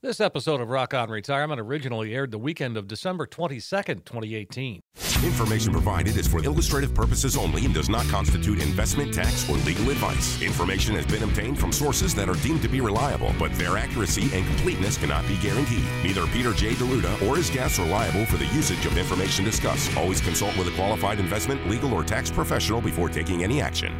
This episode of Rock On Retirement originally aired the weekend of December 22nd, 2018. Information provided is for illustrative purposes only and does not constitute investment, tax, or legal advice. Information has been obtained from sources that are deemed to be reliable, but their accuracy and completeness cannot be guaranteed. Neither Peter J. D'Arruda or his guests are liable for the usage of information discussed. Always consult with a qualified investment, legal, or tax professional before taking any action.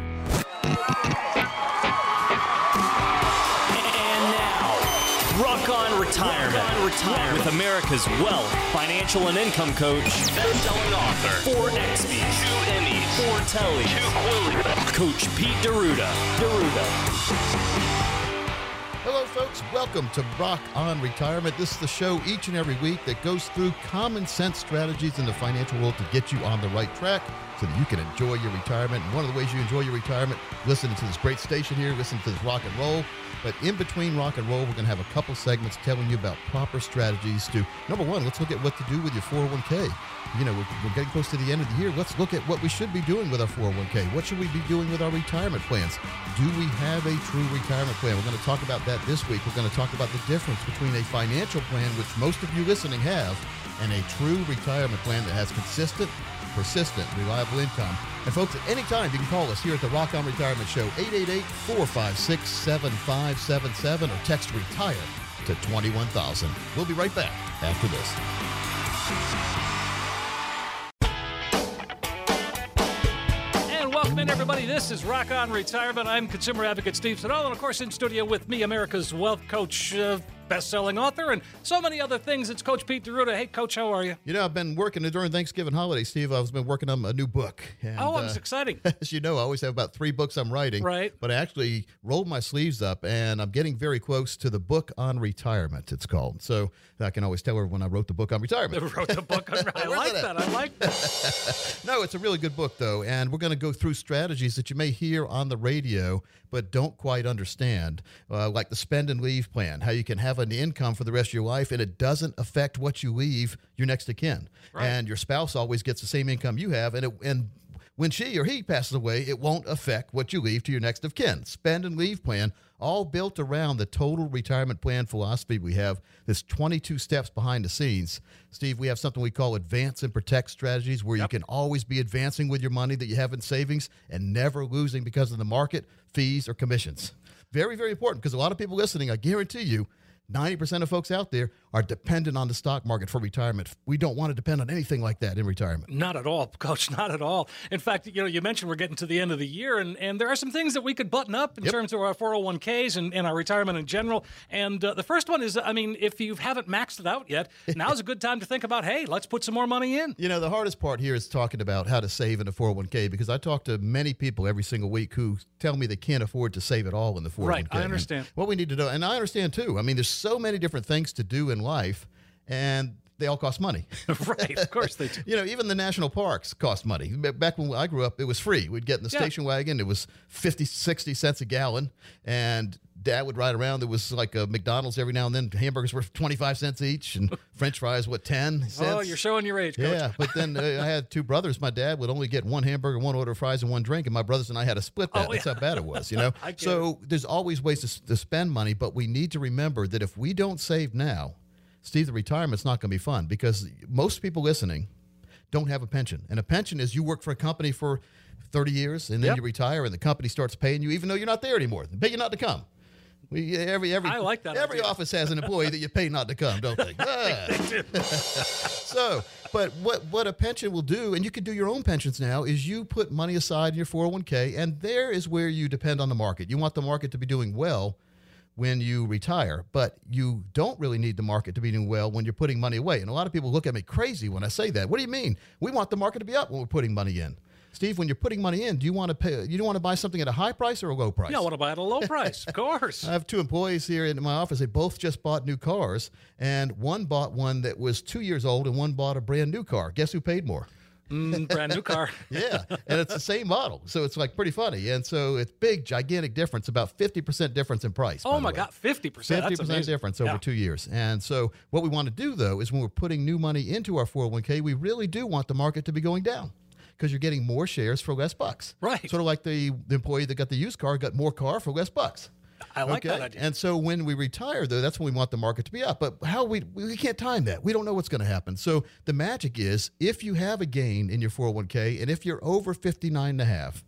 Retirement. Retirement. With America's wealth, financial, and income coach, best-selling author, four XBs, two Emmys, four Tellys, two Quillies. Coach Pete Deruda. D'Arruda. Hello, folks. Welcome to Rock on Retirement. This is the show each and every week that goes through common sense strategies in the financial world to get you on the right track so that you can enjoy your retirement. And one of the ways you enjoy your retirement, listening to this great station here, listening to this rock and roll. But in between rock and roll, we're going to have a couple segments telling you about proper strategies to, number one, let's look at what to do with your 401k. You know, we're, we're getting close to the end of the year. Let's look at what we should be doing with our 401k. What should we be doing with our retirement plans? Do we have a true retirement plan? We're going to talk about that this week. We're going to talk about the difference between a financial plan, which most of you listening have, and a true retirement plan that has consistent persistent, reliable income. And folks, at any time, you can call us here at the Rock On Retirement Show, 888-456-7577 or text RETIRE to 21000. We'll be right back after this. And welcome in, everybody. This is Rock On Retirement. I'm consumer advocate Steve Siddall, and of course, in studio with me, America's wealth coach, uh, best-selling author, and so many other things. It's Coach Pete D'Arruda. Hey, Coach, how are you? You know, I've been working during Thanksgiving holiday, Steve. I've been working on a new book. And, oh, it's uh, exciting. As you know, I always have about three books I'm writing. Right. But I actually rolled my sleeves up, and I'm getting very close to the book on retirement. It's called. So I can always tell everyone I wrote the book on retirement. I wrote the book on. I like it that. I like that. No, it's a really good book, though, and we're going to go through strategies that you may hear on the radio but don't quite understand, uh, like the spend and leave plan, how you can have an income for the rest of your life and it doesn't affect what you leave your next of kin, Right. and your spouse always gets the same income you have, and it, and when she or he passes away, it won't affect what you leave to your next of kin. Spend and leave plan, all built around the total retirement plan philosophy we have. There's 22 steps behind the scenes. Steve, we have something we call advance and protect strategies where you can always be advancing with your money that you have in savings and never losing because of the market, fees, or commissions. Very, very important because a lot of people listening, I guarantee you, 90% of folks out there are dependent on the stock market for retirement. We don't want to depend on anything like that in retirement. Not at all, Coach. Not at all. In fact, you know, you mentioned we're getting to the end of the year, and, and there are some things that we could button up in Yep. terms of our 401ks and, and our retirement in general. And uh, the first one is, I mean, if you haven't maxed it out yet, now's a good time to think about, hey, let's put some more money in. You know, the hardest part here is talking about how to save in a 401k because I talk to many people every single week who tell me they can't afford to save it all in the 401k. Right, I And understand. what we need to do, and I understand too. I mean, there's so many different things to do in life, and they all cost money. right, of course they do. You know, even the national parks cost money. Back when I grew up, it was free. We'd get in the Yeah. station wagon. It was 50, 60 cents a gallon. And dad would ride around. There was like a McDonald's every now and then. Hamburgers were 25 cents each and french fries, what, 10 cents? Oh, you're showing your age, Coach. Yeah, but then uh, I had two brothers. My dad would only get one hamburger, one order of fries, and one drink, and my brothers and I had to split that. Oh, That's yeah. how bad it was, you know. So there's always ways to, to spend money, but we need to remember that if we don't save now, Steve, the retirement's not going to be fun because most people listening don't have a pension, and a pension is you work for a company for 30 years and then Yep. you retire, and the company starts paying you even though you're not there anymore. They pay you not to come. We, every every I like that Every idea. office has an employee that you pay not to come, don't they? Ah. So, but what what a pension will do, and you can do your own pensions now, is you put money aside in your 401k, and there is where you depend on the market. You want the market to be doing well when you retire, but you don't really need the market to be doing well when you're putting money away. And a lot of people look at me crazy when I say that. What do you mean? We want the market to be up when we're putting money in. Steve, when you're putting money in, do you want to pay? You don't want to buy something at a high price or a low price? Yeah, I want to buy at a low price, of course. I have two employees here in my office. They both just bought new cars, and one bought one that was two years old, and one bought a brand new car. Guess who paid more? Mm, brand new car. Yeah, and it's the same model, so it's like pretty funny. And so it's big, gigantic difference, about fifty percent difference in price. Oh my. God, fifty percent. 50% difference over Yeah. two years. And so, what we want to do though is when we're putting new money into our four hundred one k, we really do want the market to be going down because you're getting more shares for less bucks. Right. Sort of like the, the employee that got the used car got more car for less bucks. I like that idea. And so when we retire, though, that's when we want the market to be up. But how we we can't time that. We don't know what's going to happen. So the magic is if you have a gain in your 401k and if you're over 59 and a half,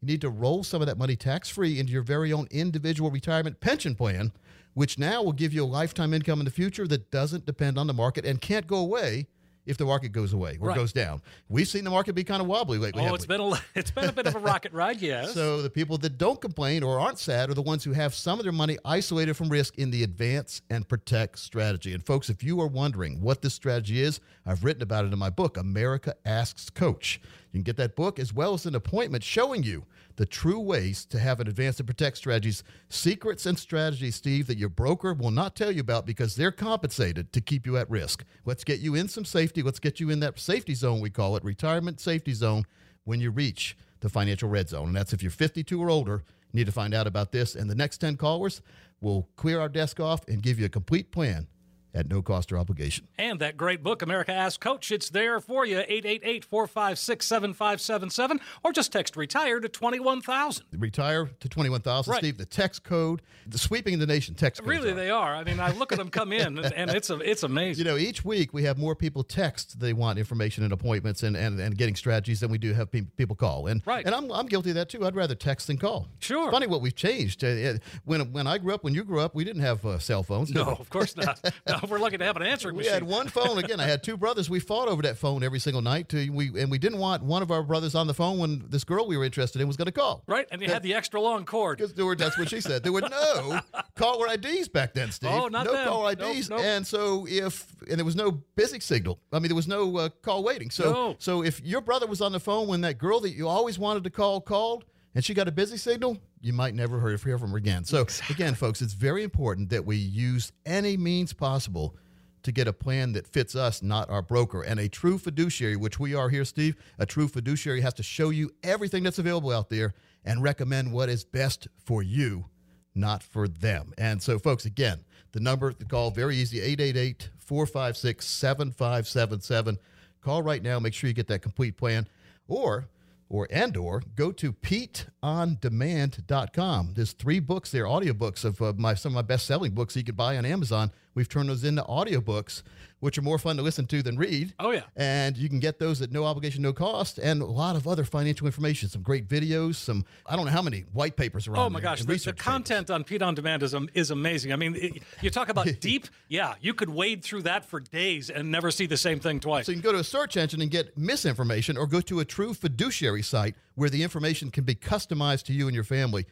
you need to roll some of that money tax free into your very own individual retirement pension plan, which now will give you a lifetime income in the future that doesn't depend on the market and can't go away if the market goes away or Right. goes down. We've seen the market be kind of wobbly lately. Oh, it's we? been a it's been a bit of a rocket ride, yes. So the people that don't complain or aren't sad are the ones who have some of their money isolated from risk in the advance and protect strategy. And folks, if you are wondering what this strategy is, I've written about it in my book, America Asks Coach. You can get that book as well as an appointment showing you the true ways to have an advance and protect strategies, secrets and strategies, Steve, that your broker will not tell you about because they're compensated to keep you at risk. Let's get you in some safety. Let's get you in that safety zone, we call it, retirement safety zone, when you reach the financial red zone. And that's if you're 52 or older, need to find out about this. And the next 10 callers will clear our desk off and give you a complete plan at no cost or obligation. And that great book, America Ask Coach, it's there for you, 888 456 7577, or just text retire to 21000. Retire to 21,000, Right. Steve. The text code, the sweeping the nation text Really, are. they are. I mean, I look at them come in, and, and it's a, it's amazing. You know, each week we have more people text they want information and appointments and, and, and getting strategies than we do have pe- people call. And Right. and I'm, I'm guilty of that too. I'd rather text than call. Sure. It's funny what we've changed. Uh, When when I grew up, when you grew up, we didn't have uh, cell phones. no, of course not. No, we're lucky to have an answering We machine. had one phone. Again, I had two brothers. We fought over that phone every single night. To, we and we didn't want one of our brothers on the phone when this girl we were interested in was going to call. Right, and you had the extra long cord. Because there were, that's what she said. There were no caller IDs back then, Steve. Oh, not no then. caller Nope, IDs, nope. and so if and there was no busy signal. I mean, there was no uh, call waiting. So No. so if your brother was on the phone when that girl that you always wanted to call called, and she got a busy signal, you might never hear, from her again. So again, folks, it's very important that we use any means possible to get a plan that fits us, not our broker. And a true fiduciary, which we are here, Steve, a true fiduciary has to show you everything that's available out there and recommend what is best for you, not for them. And so, folks, again, the number to call very easy 888 456 7577. Call right now. Make sure you get that complete plan. Or or and or go to peteondemand.com. There's three books there, audiobooks of uh, my some of my best-selling books you could buy on Amazon. We've turned those into audiobooks, which are more fun to listen to than read. Oh, yeah. And you can get those at no obligation, no cost, and a lot of other financial information, some great videos, some I don't know how many white papers are oh, on Oh my gosh, the, the research papers. content on Pete on Demand is is amazing. I mean, it, you talk about deep. Yeah, you could wade through that for days and never see the same thing twice. So you can go to a search engine and get misinformation or go to a true fiduciary site where the information can be customized to you and your family.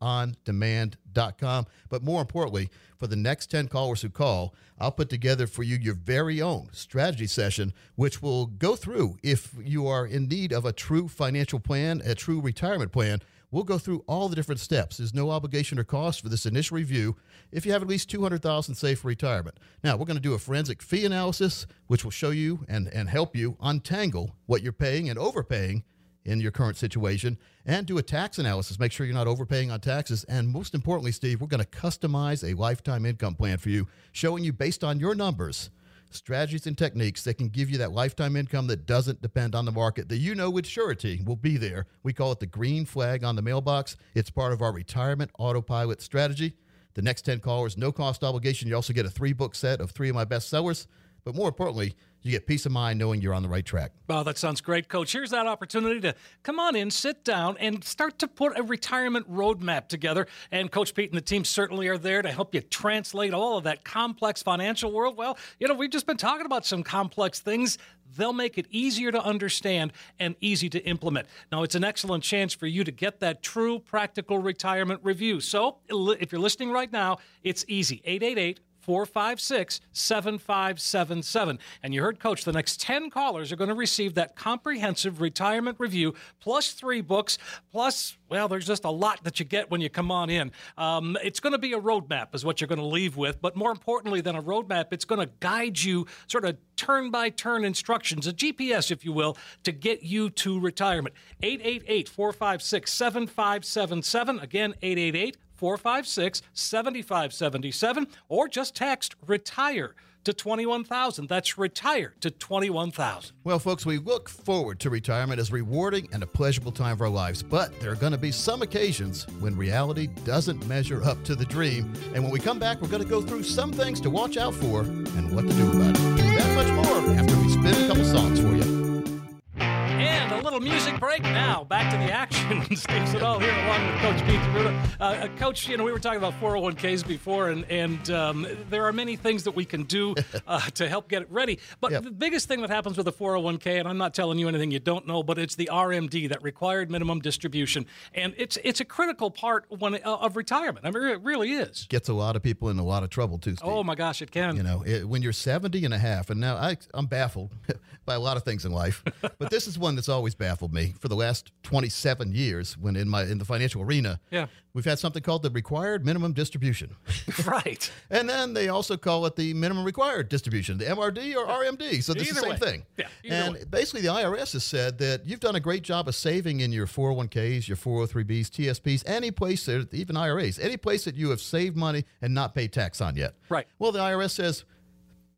PeteOnDemand.com. But more importantly, for the next 10 callers who call, I'll put together for you your very own strategy session, which will go through if you are in need of a true financial plan, a true retirement plan. We'll go through all the different steps. There's no obligation or cost for this initial review if you have at least 200,000 saved for retirement. Now, we're going to do a forensic fee analysis which will show you and, and help you untangle what you're paying and overpaying in your current situation and do a tax analysis. Make sure you're not overpaying on taxes. And most importantly, Steve, we're going to customize a lifetime income plan for you, showing you based on your numbers strategies and techniques that can give you that lifetime income that doesn't depend on the market that you know with surety will be there. We call it the green flag on the mailbox. It's part of our retirement autopilot strategy. The next 10 callers, no cost obligation. You also get a three book set of three of my best sellers. But more importantly, you get peace of mind knowing you're on the right track. Wow, that sounds great, Coach. Here's that opportunity to come on in, sit down, and start to put a retirement roadmap together. And Coach Pete and the team certainly are there to help you translate all of that complex financial world. Well, you know, we've just been talking about some complex things. They'll make it easier to understand and easy to implement. Now, it's an excellent chance for you to get that true practical retirement review. So, if you're listening right now, it's easy. 888 456 7577. And you heard Coach, the next 10 callers are going to receive that comprehensive retirement review, plus three books, plus, well, there's just a lot that you get when you come on in. Um, it's going to be a roadmap, is what you're going to leave with. But more importantly than a roadmap, it's going to guide you sort of turn by turn instructions, a GPS, if you will, to get you to retirement. 888 456 7577. Again, 888 456 7577 or just text retire to 21,000. That's retire to 21,000. Well, folks, we look forward to retirement as rewarding and a pleasurable time of our lives, but there are going to be some occasions when reality doesn't measure up to the dream. And when we come back, we're going to go through some things to watch out for and what to do about it. That much more after we spin a couple songs for you. And a little music break now. Back to the action. Steve Siddall here along with Coach Pete D'Arruda. Uh, uh, Coach, you know, we were talking about 401ks before, and, and um, there are many things that we can do uh, to help get it ready. But Yep. the biggest thing that happens with a 401k, and I'm not telling you anything you don't know, but it's the RMD, that required minimum distribution. And it's it's a critical part when, uh, of retirement. I mean, it really is. Gets a lot of people in a lot of trouble, too, Steve. Oh, my gosh, it can. You know, it, when you're 70 and a half, and now I, I'm baffled by a lot of things in life, but this is one that's always baffled me for the last 27 years when in my in the financial arena. Yeah. We've had something called the required minimum distribution. right. And then they also call it the minimum required distribution, the MRD or RMD. So this is the same way. thing. Yeah, either and way. basically, the IRS has said that you've done a great job of saving in your 401ks, your 403bs, TSPs, any place, that, even IRAs, any place that you have saved money and not paid tax on yet. Right. Well, the IRS says,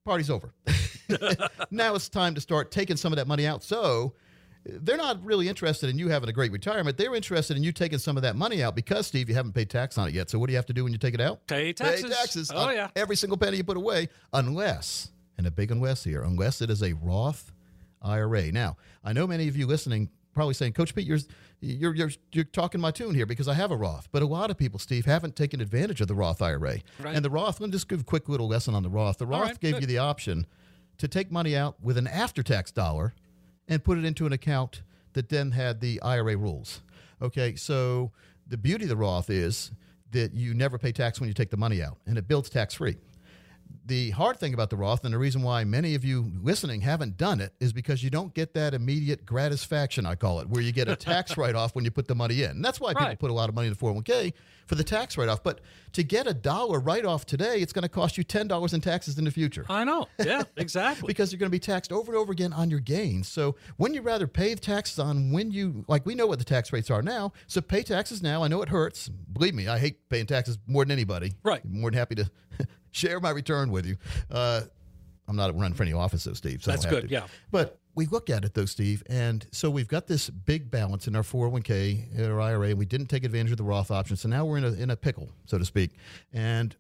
party's over. now it's time to start taking some of that money out. So they're not really interested in you having a great retirement. They're interested in you taking some of that money out because, Steve, you haven't paid tax on it yet. So what do you have to do when you take it out? Pay taxes. Pay taxes. Oh, on yeah. Every single penny you put away, unless, and a big unless here, unless it is a Roth IRA. Now, I know many of you listening probably saying, Coach Pete, you're, you're, you're, you're talking my tune here because I have a Roth. But a lot of people, Steve, haven't taken advantage of the Roth IRA. Right. And the Roth, let me just give a quick little lesson on the Roth. The Roth right, gave good. you the option to take money out with an after tax dollar and put it into an account that then had the IRA rules. Okay, so the beauty of the Roth is that you never pay tax when you take the money out, and it builds tax free. The hard thing about the Roth, and the reason why many of you listening haven't done it, is because you don't get that immediate gratisfaction, I call it, where you get a tax write off when you put the money in. And that's why people Right. put a lot of money in the 401k for the tax write off. But to get a dollar write off today, it's going to cost you $10 in taxes in the future I know. Yeah, exactly. because you're going to be taxed over and over again on your gains. So when you rather pay the taxes on when you like we know what the tax rates are now, so pay taxes now. I know it hurts. Believe me, I hate paying taxes more than anybody. Right. More than happy to share my return with you. Uh, I'm not running for any office though, Steve. So That's good, to. yeah. But we look at it though, Steve, and so we've got this big balance in our 401k, in our IRA, and we didn't take advantage of the Roth option. So now we're in a in a pickle, so to speak. And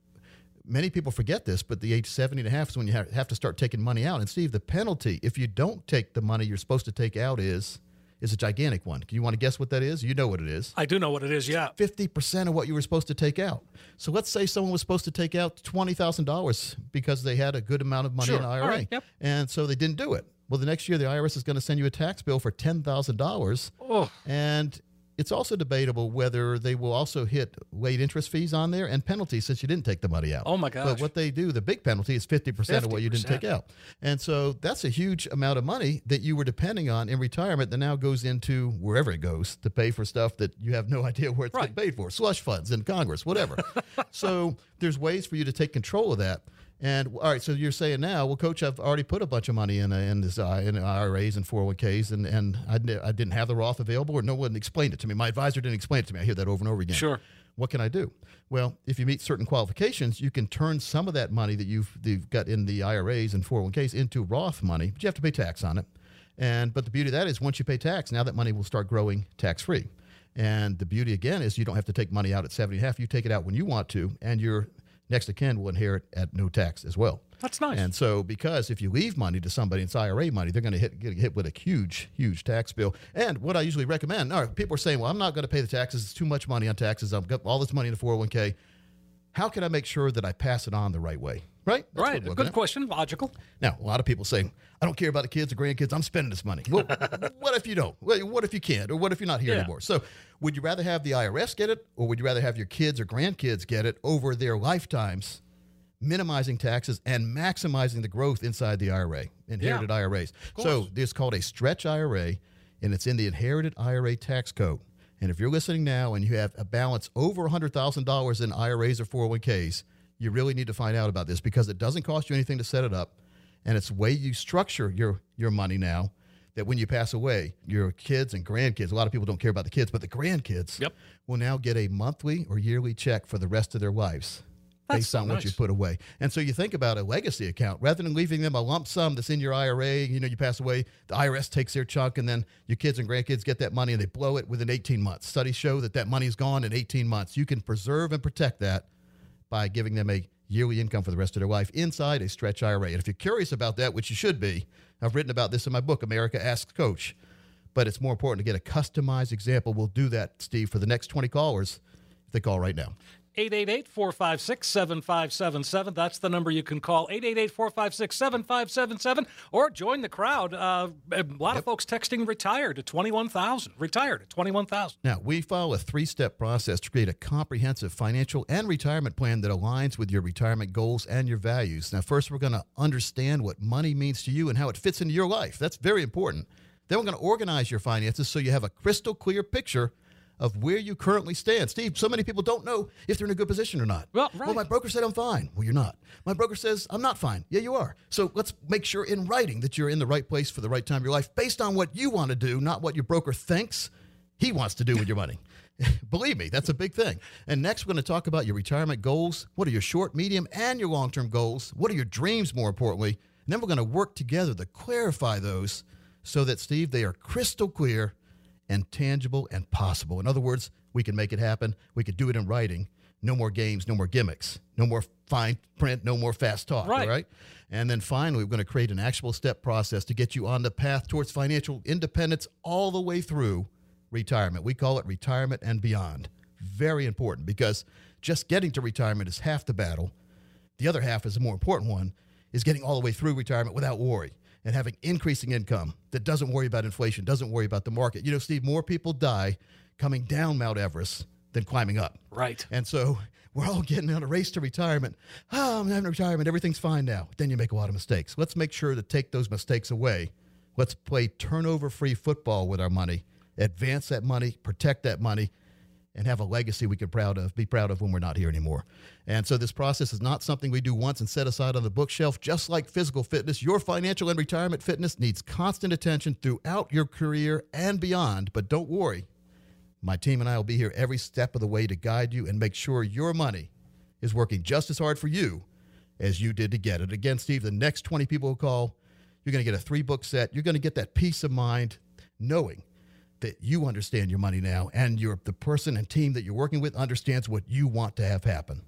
many people forget this, but the age 70 and a half is when you have to start taking money out. And Steve, the penalty if you don't take the money you're supposed to take out is is a gigantic one. Do you want to guess what that is? You know what it is. I do know what it is. Yeah. 50% of what you were supposed to take out. So let's say someone was supposed to take out $20,000 because they had a good amount of money Sure. in an IRA. right. Yep. And so they didn't do it. Well, the next year, the IRS is going to send you a tax bill for $10,000. Oh. And it's also debatable whether they will also hit late interest fees on there and penalties since you didn't take the money out. Oh, my But what they do, the big penalty is 50%, of what you didn't take out. And so that's a huge amount of money that you were depending on in retirement that now goes into wherever it goes to pay for stuff that you have no idea where it's Right. paid for slush funds in Congress, whatever. so there's ways for you to take control of that. And all right, so you're saying now, well, Coach, I've already put a bunch of money in uh, in this uh, in IRAs and 401ks, and and I, I didn't have the Roth available, or no one explained it to me. My advisor didn't explain it to me. I hear that over and over again. Sure. What can I do? Well, if you meet certain qualifications, you can turn some of that money that you've, you've got in the IRAs and 401ks into Roth money, but you have to pay tax on it. And but the beauty of that is once you pay tax, now that money will start growing tax free. And the beauty again is you don't have to take money out at 70 and a half. You take it out when you want to, and your next of kin will inherit at no tax as well. That's nice. And so, because if you leave money to somebody, it's IRA money, they're going to hit get hit with a huge, huge tax bill. And what I usually recommend, all right, people are saying, "Well, I'm not going to pay the taxes; it's too much money on taxes. I've got all this money in the 401k. How can I make sure that I pass it on the right way?" Right? That's right. Good at. question. Logical. Now, a lot of people say, "I don't care about the kids or grandkids. I'm spending this money." Well, what if you don't? Well, What if you can't? Or what if you're not here Yeah. anymore? So, would you rather have the IRS get it, or would you rather have your kids or grandkids get it over their lifetimes? minimizing taxes and maximizing the growth inside the IRA, inherited Yeah. IRAs. So this is called a stretch IRA, and it's in the inherited IRA tax code. And if you're listening now and you have a balance over $100,000 in IRAs or 401ks, you really need to find out about this because it doesn't cost you anything to set it up, and it's the way you structure your your money now that when you pass away, your kids and grandkids, a lot of people don't care about the kids, but the grandkids Yep. will now get a monthly or yearly check for the rest of their lives That's based on what you put away. And so you think about a legacy account rather than leaving them a lump sum that's in your IRA, you know, you pass away, the IRS takes their chunk and then your kids and grandkids get that money and they blow it within 18 months. Studies show that that money's gone in 18 months. You can preserve and protect that by giving them a yearly income for the rest of their life inside a stretch IRA. And if you're curious about that, which you should be, I've written about this in my book, America Asks Coach. But it's more important to get a customized example. We'll do that, Steve, for the next 20 callers if they call right now. 888 456 7577. That's the number you can call. 888 456 7577. Or join the crowd. Uh, a lot of folks texting retired to 21,000. Retired at 21,000. Now, we follow a three step process to create a comprehensive financial and retirement plan that aligns with your retirement goals and your values. Now, first, we're going to understand what money means to you and how it fits into your life. That's very important. Then, we're going to organize your finances so you have a crystal clear picture of where you currently stand. Steve, so many people don't know if they're in a good position or not. Well, right. my broker said I'm fine. Well, you're not. My broker says I'm not fine. Yeah, you are. So let's make sure in writing that you're in the right place for the right time of your life based on what you want to do, not what your broker thinks he wants to do with your money. Believe me, that's a big thing. And next, we're going to talk about your retirement goals. What are your short, medium, and your long term goals? What are your dreams, more importantly? And then we're going to work together to clarify those so that, Steve, they are crystal clear and tangible and possible. In other words, we can make it happen. We could do it in writing. No more games, no more gimmicks, no more fine print, no more fast talk. Right. All right. And then finally, we're going to create an actual step process to get you on the path towards financial independence all the way through retirement. We call it retirement and beyond. Very important because just getting to retirement is half the battle. The other half is the more important one is getting all the way through retirement without worry and having increasing income that doesn't worry about inflation, doesn't worry about the market. You know, Steve, more people die coming down Mount Everest than climbing up. Right. And so we're all getting on a race to retirement. Oh, I'm having retirement. Everything's fine now. Then you make a lot of mistakes. Let's make sure to take those mistakes away. Let's play turnover free football with our money, advance that money, protect that money, and have a legacy we can proud of, be proud of when we're not here anymore. And so this process is not something we do once and set aside on the bookshelf. Just like physical fitness, your financial and retirement fitness needs constant attention throughout your career and beyond. But don't worry, my team and I will be here every step of the way to guide you and make sure your money is working just as hard for you as you did to get it. Again, Steve, the next 20 people who call, you're going to get a three book set. You're going to get that peace of mind knowing that you understand your money now and you're, the person and team that you're working with understands what you want to have happen.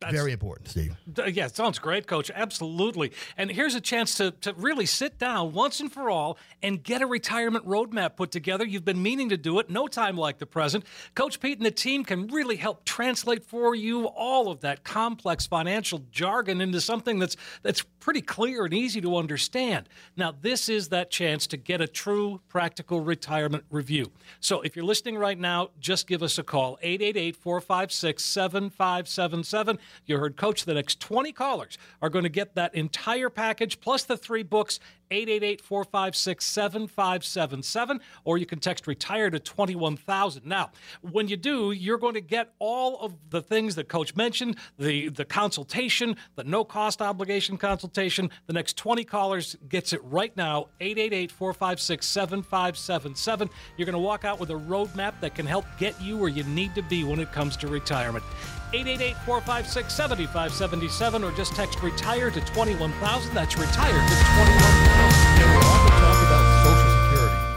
Very important, Steve. Yeah, sounds great, Coach. Absolutely. And here's a chance to, to really sit down once and for all and get a retirement roadmap put together. You've been meaning to do it. No time like the present. Coach Pete and the team can really help translate for you all of that complex financial jargon into something that's that's pretty clear and easy to understand. Now, this is that chance to get a true practical retirement review. So if you're listening right now, just give us a call 888 456 7577. You heard Coach, the next 20 callers are going to get that entire package plus the three books. 888 456 7577, or you can text retire to 21,000. Now, when you do, you're going to get all of the things that Coach mentioned the, the consultation, the no cost obligation consultation. The next 20 callers gets it right now 888 456 7577. You're going to walk out with a roadmap that can help get you where you need to be when it comes to retirement. 888 456 7577, or just text retire to 21,000. That's retire to 21,000.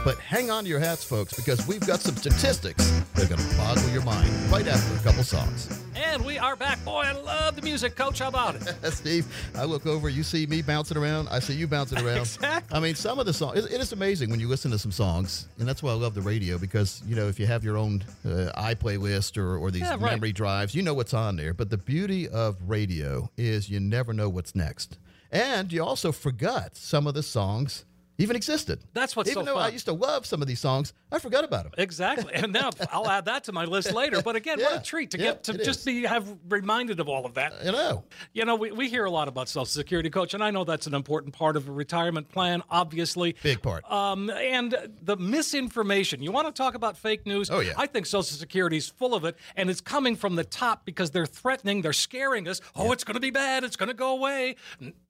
But hang on to your hats, folks, because we've got some statistics that are going to boggle your mind right after a couple songs. And we are back. Boy, I love the music, Coach. How about it? Steve, I look over, you see me bouncing around, I see you bouncing around. Exactly. I mean, some of the songs, it, is amazing when you listen to some songs, and that's why I love the radio because, you know, if you have your own uh, iPlaylist or, or these Yeah, right. memory drives, you know what's on there. But the beauty of radio is you never know what's next. And you also forgot some of the songs even existed. That's what's Even so though I used to love some of these songs, I forgot about them. Exactly. And now I'll add that to my list later. But again, what a treat to Yeah, get to just is. be have reminded of all of that. You know, You know, we, we hear a lot about Social Security, Coach, and I know that's an important part of a retirement plan, obviously. big part. Um, and the misinformation. You want to talk about fake news? Oh, yeah. I think Social Security is full of it, and it's coming from the top because they're threatening, they're scaring us. Oh, it's going to be bad. It's going to go away.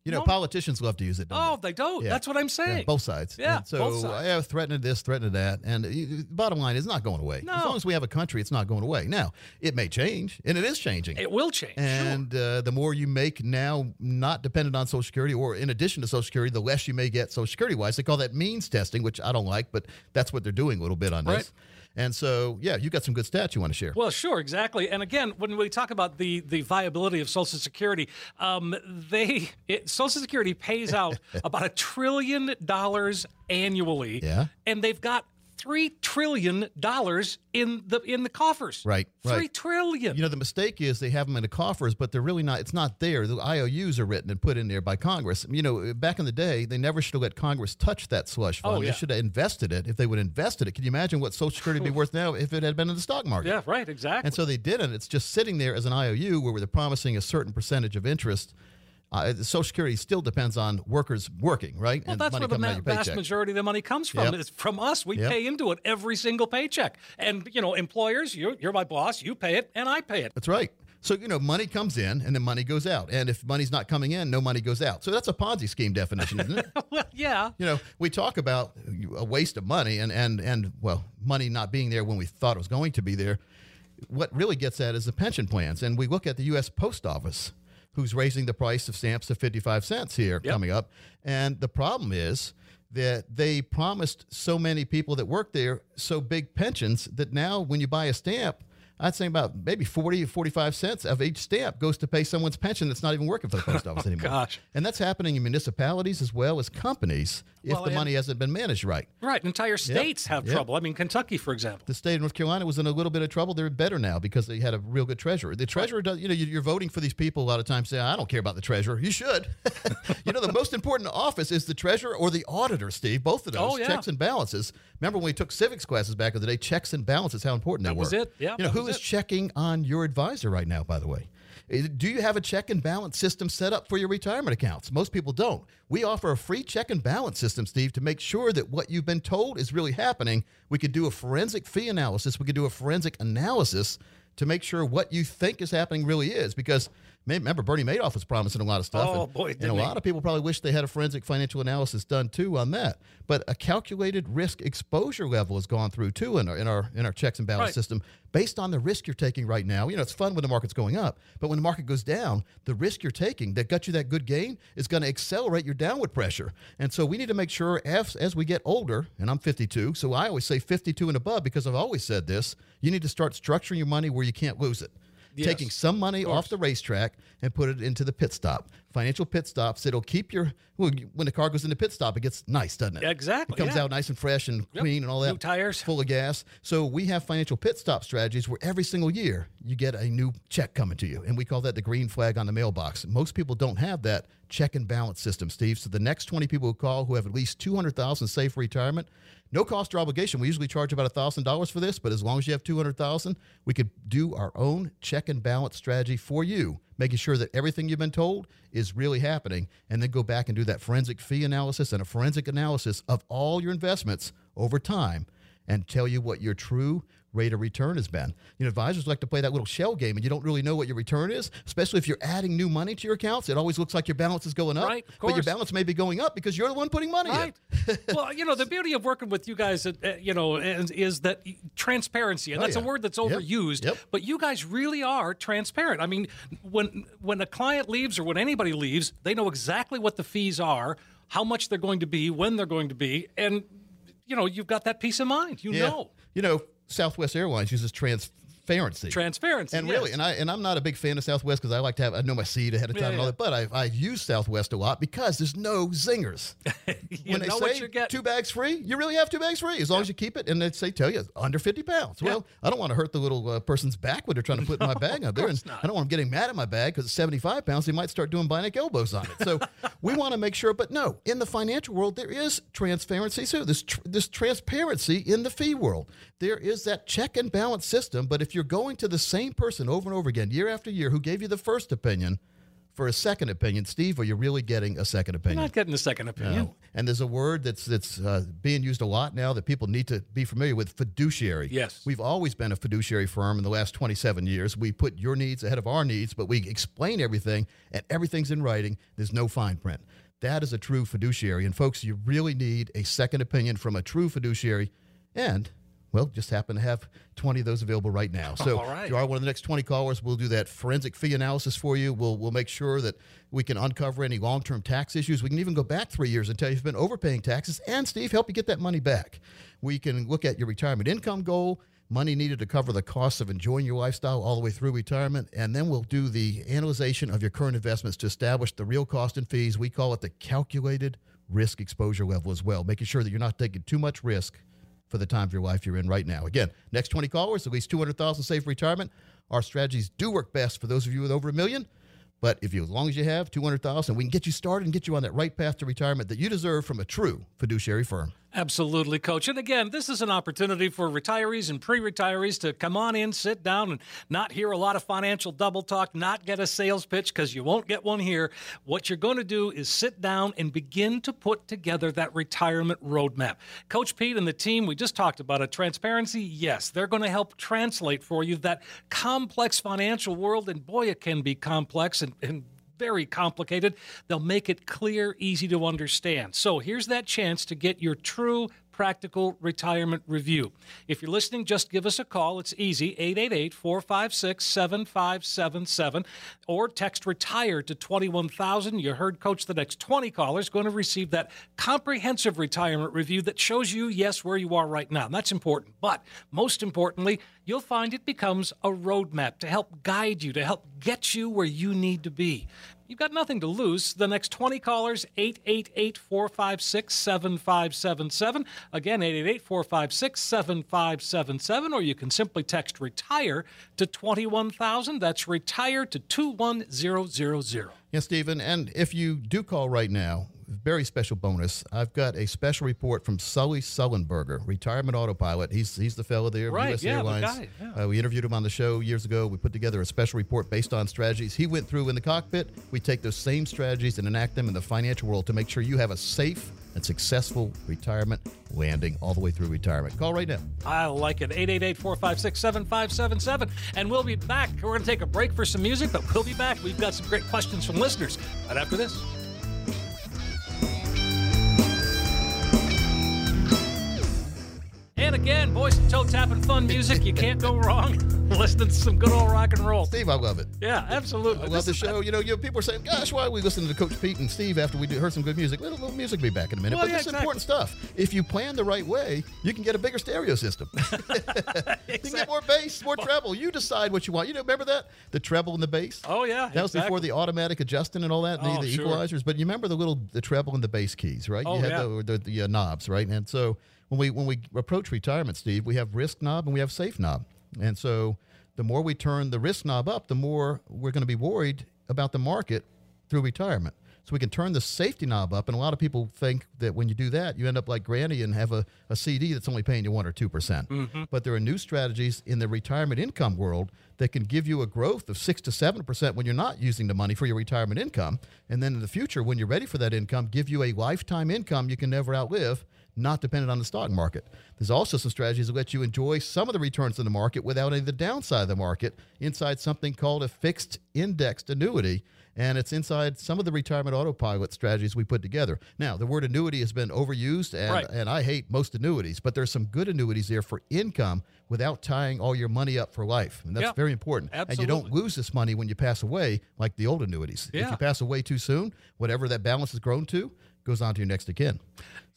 You know, No. politicians love to use it. Don't Oh, they don't. Yeah. That's what I'm Yeah, saying. both sides. Yeah, And so both sides. I have threatened this, threatened that, and uh, the bottom line is not going away. No. As long as we have a country, it's not going away. Now it may change, and it is changing. It will change. sure. and uh, the more you make now, not dependent on Social Security, or in addition to Social Security, the less you may get Social Security wise. They call that means testing, which I don't like, but that's what they're doing a little bit on Right. this. And so, yeah, you got some good stats you want to share. Well, sure, exactly. And again, when we talk about the the viability of Social Security, um, they it, Social Security pays out about a trillion dollars annually. Yeah. and they've got three trillion dollars in the in the coffers. Right, three right. trillion. You know, the mistake is they have them in the coffers, but they're really not. It's not there. The IOUs are written and put in there by Congress. You know, back in the day, they never should have let Congress touch that slush fund. Oh, yeah. They should have invested it. If they would have invested it, can you imagine what Social Security would be worth now if it had been in the stock market? yeah, right, exactly. And so they didn't. It's just sitting there as an IOU where they're promising a certain percentage of interest. Uh, the Social Security still depends on workers working, right? Well, and that's money where the coming out ma- of your vast majority of the money comes from. Yep. It's from us. We Yep. pay into it every single paycheck. And, you know, employers, you're, you're my boss. You pay it, and I pay it. That's right. So, you know, money comes in and then money goes out. And if money's not coming in, no money goes out. So that's a Ponzi scheme definition, isn't it? well, yeah. you know, we talk about a waste of money and, and, and, well, money not being there when we thought it was going to be there. What really gets at is the pension plans. And we look at the U.S. Post Office, who's raising the price of stamps to 55 cents here Yep. coming up. And the problem is that they promised so many people that work there so big pensions that now when you buy a stamp, I'd say about maybe 40 or 45 cents of each stamp goes to pay someone's pension that's not even working for the post office anymore. Oh, gosh. And that's happening in municipalities as well as companies if Well, the money hasn't been managed right. Right. Entire states have Yep. trouble. I mean, Kentucky, for example. The state of North Carolina was in a little bit of trouble. They're better now because they had a real good treasurer. The treasurer does, you know, you- you're voting for these people a lot of times say, I don't care about the treasurer. You should. you know, the most important office is the treasurer or the auditor, Steve. Both of oh, those Oh, yeah. checks and balances. Remember when we took civics classes back in the day, checks and balances, how important That they was it. Yeah, You know, who it. checking on your advisor right now, by the way? Uh, do you have a check and balance system set up for your retirement accounts? Most people don't. We offer a free check and balance system, Steve, to make sure that what you've been told is really happening. We could do a forensic fee analysis. We could do a forensic analysis to make sure what you think is happening really is. Because remember, Bernie Madoff was promising a lot of stuff. Oh, and, boy, and a lot of people probably wish they had a forensic financial analysis done too on that. But a calculated risk exposure level has gone through too in our in our in our checks and balance Right. system based on the risk you're taking right now. You know, it's fun when the market's going up, but when the market goes down, the risk you're taking that got you that good gain is going to accelerate your downward pressure. And so we need to make sure as as we get older, and I'm 52, so I always say 52 and above because I've always said this, you need to start structuring your money where you can't lose it. Yes, Taking some money off the racetrack and put it into the pit stop. Financial pit stops. It'll keep your well, when the car goes into pit stop, it gets nice, doesn't it? Exactly, It comes yeah. out nice and fresh and Yep. clean and all that. New tires. full of gas. So we have financial pit stop strategies where every single year you get a new check coming to you, and we call that the green flag on the mailbox. Most people don't have that check and balance system, Steve. So the next 20 people who call who have at least 200,000 saved for retirement, no cost or obligation. We usually charge about $1,000 for this, but as long as you have 200,000, we could do our own check and balance strategy for you, making sure that everything you've been told is really happening, and then go back and do that forensic fee analysis and a forensic analysis of all your investments over time and tell you what your true rate of return has been. You know, advisors like to play that little shell game and you don't really know what your return is, especially if you're adding new money to your accounts. It always looks like your balance is going up, Right, of but your balance may be going up because you're the one putting money Right. in. well, you know, the beauty of working with you guys, uh, you know, is, is that transparency, and Oh, that's yeah. a word that's Yep. overused. Yep. But you guys really are transparent. I mean, when when a client leaves or when anybody leaves, they know exactly what the fees are, how much they're going to be, when they're going to be, and you know, you've got that peace of mind. You Yeah. know, You know, Southwest Airlines uses transparency. transparency. And yes. really, and I and I'm not a big fan of Southwest because I like to have I know my seat ahead of time Yeah, and all yeah. that. But I I use Southwest a lot because there's no zingers. you when they know say what you're getting. two bags free, you really have two bags free as long as you keep it. And they say tell you under fifty pounds. Well, I don't want to hurt the little uh, person's back when they're trying to put my bag up there, and not. I don't want them getting mad at my bag because it's seventy five pounds. They might start doing bionic elbows on it. So we want to make sure. But no, in the financial world, there is transparency too. There's tr- this transparency in the fee world. There is that check and balance system. But if you're going to the same person over and over again, year after year, who gave you the first opinion for a second opinion. Steve, are you really getting a second You're opinion? not getting a second opinion. No. And there's a word that's that's uh, being used a lot now that people need to be familiar with fiduciary. Yes. We've always been a fiduciary firm in the last 27 years. We put your needs ahead of our needs, but we explain everything and everything's in writing. There's no fine print. That is a true fiduciary. And folks, you really need a second opinion from a true fiduciary. And well, just happen to have 20 of those available right now. So right. if you are one of the next 20 callers, we'll do that forensic fee analysis for you. We'll, we'll make sure that we can uncover any long term tax issues. We can even go back three years and tell you if you've been overpaying taxes. And Steve, help you get that money back. We can look at your retirement income goal, money needed to cover the costs of enjoying your lifestyle all the way through retirement. And then we'll do the analyzation of your current investments to establish the real cost and fees. We call it the calculated risk exposure level as well, making sure that you're not taking too much risk for the time of your life you're in right now. Again, next 20 callers, at least 200,000 safe retirement. Our strategies do work best for those of you with over a million. But if you, as long as you have 200,000, we can get you started and get you on that right path to retirement that you deserve from a true fiduciary firm. Absolutely, coach. And again, this is an opportunity for retirees and pre retirees to come on in, sit down, and not hear a lot of financial double talk, not get a sales pitch because you won't get one here. What you're going to do is sit down and begin to put together that retirement roadmap. Coach Pete and the team, we just talked about it. Transparency, yes, they're going to help translate for you that complex financial world. And boy, it can be complex and, and very complicated. They'll make it clear, easy to understand. So here's that chance to get your true practical retirement review. If you're listening, just give us a call. It's easy 888 456 7577 or text retire to 21000. You heard Coach, the next 20 callers going to receive that comprehensive retirement review that shows you, yes, where you are right now. And that's important. But most importantly, you'll find it becomes a roadmap to help guide you, to help get you where you need to be. You've got nothing to lose. The next 20 callers, 888 456 7577. Again, 888 456 7577. Or you can simply text retire to 21000. That's retire to 21000. Yes, Stephen. And if you do call right now, very special bonus. I've got a special report from Sully Sullenberger, retirement autopilot. He's he's the fellow there, of Right, U.S. yeah, the Airlines. guy, yeah. Uh, we interviewed him on the show years ago. We put together a special report based on strategies he went through in the cockpit. We take those same strategies and enact them in the financial world to make sure you have a safe and successful retirement landing all the way through retirement. Call right now. I like it. 888 456 7577. And we'll be back. We're going to take a break for some music, but we'll be back. We've got some great questions from listeners right after this. Again, voice and toe tapping fun music. You can't go wrong listening to some good old rock and roll. Steve, I love it. Yeah, absolutely. I love This the is- show. You know, you know, people are saying, "Gosh, why are we listening to Coach Pete and Steve after we do, heard some good music?" Little, little music will be back in a minute, Well, but yeah, it's exactly. important stuff. If you plan the right way, you can get a bigger stereo system. You can get more bass, more treble. You decide what you want. You know, remember that the treble and the bass. Oh, yeah. That was before the automatic adjusting and all that, the, Oh, the sure. equalizers. But you remember the little the treble and the bass keys, right? Oh, you had yeah. the, the, the uh, knobs, right? And so when we when we approach retirement, Steve, we have risk knob and we have safe knob. And so the more we turn the risk knob up, the more we're going to be worried about the market through retirement. So we can turn the safety knob up, and a lot of people think that when you do that, you end up like Granny and have a, a CD that's only paying you one or two percent. Mm-hmm. But there are new strategies in the retirement income world that can give you a growth of six to seven percent when you're not using the money for your retirement income, and then in the future, when you're ready for that income, give you a lifetime income you can never outlive not dependent on the stock market. There's also some strategies that let you enjoy some of the returns in the market without any of the downside of the market inside something called a fixed indexed annuity. And it's inside some of the retirement autopilot strategies we put together. Now, the word annuity has been overused, and, Right. and I hate most annuities, but there's some good annuities there for income without tying all your money up for life. And that's Yeah, very important. Absolutely. And you don't lose this money when you pass away like the old annuities. If you pass away too soon, whatever that balance has grown to goes on to your next of kin.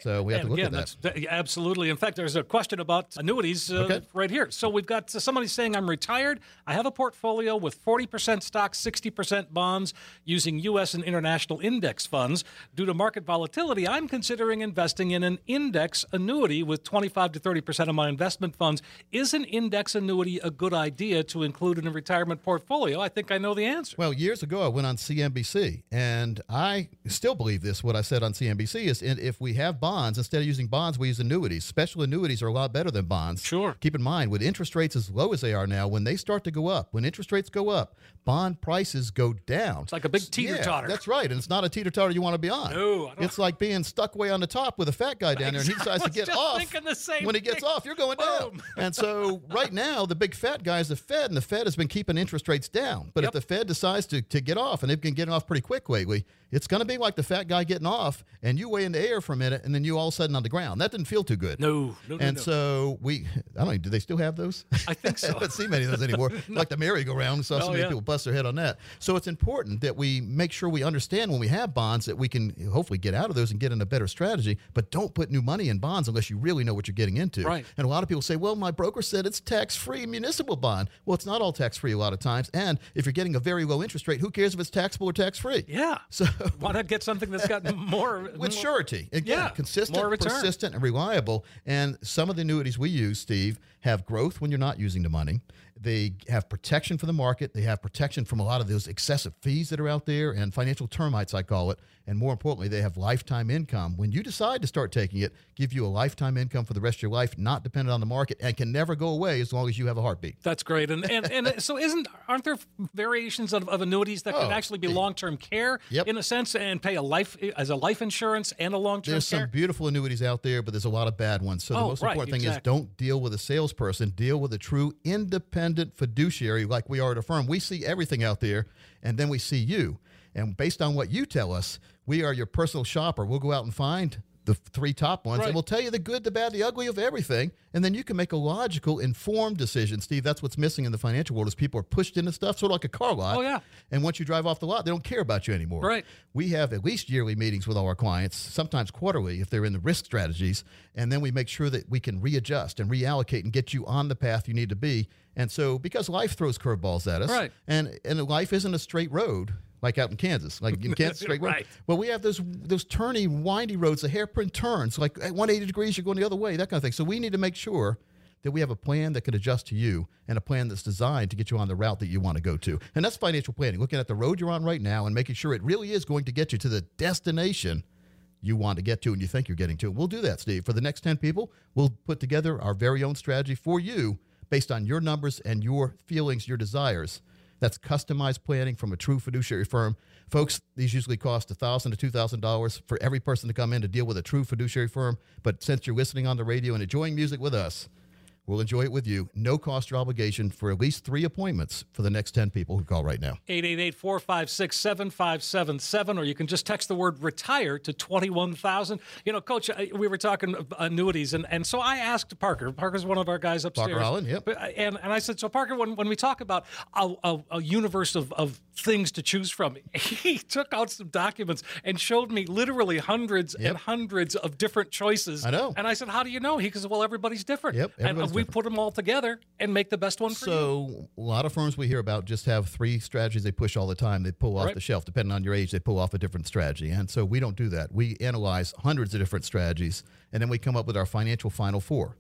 So we have And to look again, at that. that's that- absolutely. In fact, there's a question about annuities uh, Okay. right here. So we've got somebody saying, I'm retired. I have a portfolio with 40% stocks, 60% bonds using U.S. and international index funds. Due to market volatility, I'm considering investing in an index annuity with 25 to 30% of my investment funds. Is an index annuity a good idea to include in a retirement portfolio? I think I know the answer. Well, years ago, I went on CNBC, and I still believe this, what I said on CNBC is if we have bonds, instead of using bonds, we use annuities. Special annuities are a lot better than bonds. Sure. Keep in mind, with interest rates as low as they are now, when they start to go up, when interest rates go up, bond prices go down. It's like a big teeter-totter. Yeah, that's right. And it's not a teeter totter you want to be on. No, I don't- It's like being stuck way on the top with a fat guy down there, and he decides to get off. thinking the same when he gets thing. off, you're going down. And so right now, the big fat guy is the Fed, and the Fed has been keeping interest rates down. But Yep. if the Fed decides to, to get off, and they've been getting off pretty quick lately, it's going to be like the fat guy getting off, and you way in the air for a minute, and then you all of a sudden on the ground. That didn't feel too good. No, no, no, And no. so we, I don't know, do they still have those? I think so. I don't see many of those anymore. Like the merry-go-round, saw so Oh, many yeah. people bust their head on that. So it's important that we make sure we understand when we have bonds that we can hopefully get out of those and get in a better strategy. But don't put new money in bonds unless you really know what you're getting into. Right. And a lot of people say, "Well, my broker said it's tax-free municipal bond." Well, it's not all tax-free a lot of times. And if you're getting a very low interest rate, who cares if it's taxable or tax-free? Yeah. So Why not get something that's got more with surety. Again, Yeah, consistent, more persistent, and reliable. And some of the annuities we use, Steve, have growth when you're not using the money. They have protection for the market. They have protection from a lot of those excessive fees that are out there and financial termites, I call it. And more importantly, they have lifetime income. When you decide to start taking it, give you a lifetime income for the rest of your life, not dependent on the market, and can never go away as long as you have a heartbeat. That's great, and and, and uh, so isn't aren't there variations of, of annuities that can Oh, actually be long term care Yep. in a sense and pay a life as a life insurance and a long term care. There's care? some beautiful annuities out there, but there's a lot of bad ones. So the Oh, most right, important thing is don't deal with a salesperson. Deal with a true independent fiduciary like we are at a firm. We see everything out there, and then we see you. And based on what you tell us, we are your personal shopper. We'll go out and find the three top ones, Right. and we'll tell you the good, the bad, the ugly of everything, and then you can make a logical, informed decision. Steve, that's what's missing in the financial world is people are pushed into stuff, sort of like a car lot. Oh, yeah. And once you drive off the lot, they don't care about you anymore. Right. We have at least yearly meetings with all our clients, sometimes quarterly if they're in the risk strategies, and then we make sure that we can readjust and reallocate and get you on the path you need to be. And so, because life throws curveballs at us, Right. and and life isn't a straight road like out in Kansas, like in Kansas straight road. Right. Well, we have those those turny, windy roads, the hairpin turns, like at 180 degrees, you're going the other way, that kind of thing. So we need to make sure that we have a plan that can adjust to you and a plan that's designed to get you on the route that you want to go to. And that's financial planning, looking at the road you're on right now and making sure it really is going to get you to the destination you want to get to and you think you're getting to. We'll do that, Steve. For the next 10 people, we'll put together our very own strategy for you based on your numbers and your feelings, your desires. That's customized planning from a true fiduciary firm. Folks, these usually cost 1,000 to $2,000 for every person to come in to deal with a true fiduciary firm. But since you're listening on the radio and enjoying music with us, we'll enjoy it with you. No cost or obligation for at least three appointments for the next 10 people who call right now. 888-456-7577 or you can just text the word retire to 21000 you know coach uh, we were talking annuities and, and so i asked parker parker's one of our guys upstairs Parker Holland, yep. Uh, and, and i said so parker when, when we talk about a, a, a universe of, of things to choose from he took out some documents and showed me literally hundreds Yep. and hundreds of different choices I know. and i said how do you know he goes well everybody's different Yep, and everybody's we different. put them all together and make the best one for you So a lot of firms we hear about just have three strategies they push all the time. They pull off Right. the shelf. Depending on your age, they pull off a different strategy. And so we don't do that. We analyze hundreds of different strategies, and then we come up with our financial final four.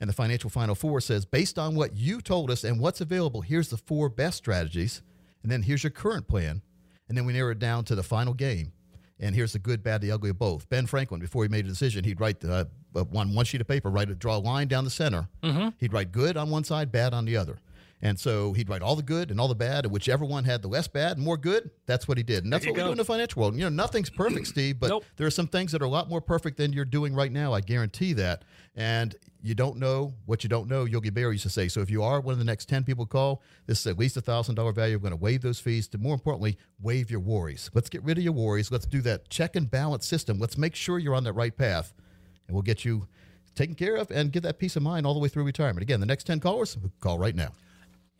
And the financial final four says, based on what you told us and what's available, here's the four best strategies, and then here's your current plan, and then we narrow it down to the final game. And here's the good, bad, the ugly of both. Ben Franklin, before he made a decision, he'd write uh, Uh, on one sheet of paper, write a draw a line down the center. Mm-hmm. He'd write good on one side, bad on the other. And so he'd write all the good and all the bad, and whichever one had the less bad and more good, that's what he did. And that's what you we do in the financial world. You know, nothing's perfect, Steve, but Nope. there are some things that are a lot more perfect than you're doing right now. I guarantee that. And you don't know what you don't know, Yogi Berra used to say. So if you are one of the next 10 people call, this is at least a $1,000 value. We're going to waive those fees to, more importantly, waive your worries. Let's get rid of your worries. Let's do that check and balance system. Let's make sure you're on the right path, and we'll get you taken care of and get that peace of mind all the way through retirement. Again, the next 10 callers, call right now.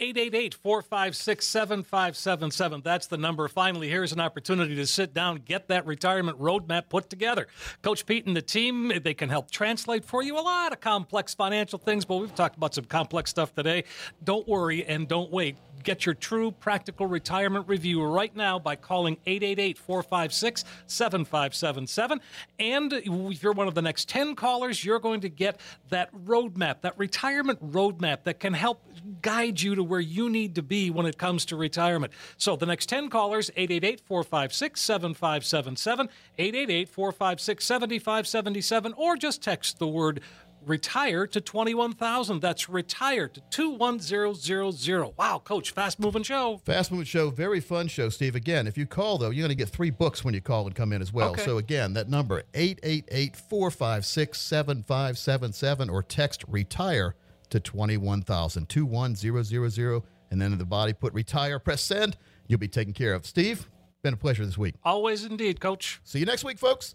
888 456 7577. That's the number. Finally, here's an opportunity to sit down, get that retirement roadmap put together. Coach Pete and the team, they can help translate for you a lot of complex financial things, but we've talked about some complex stuff today. Don't worry and don't wait. Get your true practical retirement review right now by calling 888 456 7577. And if you're one of the next 10 callers, you're going to get that roadmap, that retirement roadmap that can help guide you to where you need to be when it comes to retirement. So the next 10 callers, 888 456 7577, 888 456 7577, or just text the word retire to 21,000. That's retire to 21000. Wow, coach, fast moving show. Fast moving show, very fun show, Steve. Again, if you call though, you're going to get three books when you call and come in as well. Okay. So again, that number 888-456-7577 or text retire to 21,000 21000 and then in the body put retire, press send, you'll be taken care of. Steve, been a pleasure this week. Always indeed, coach. See you next week, folks.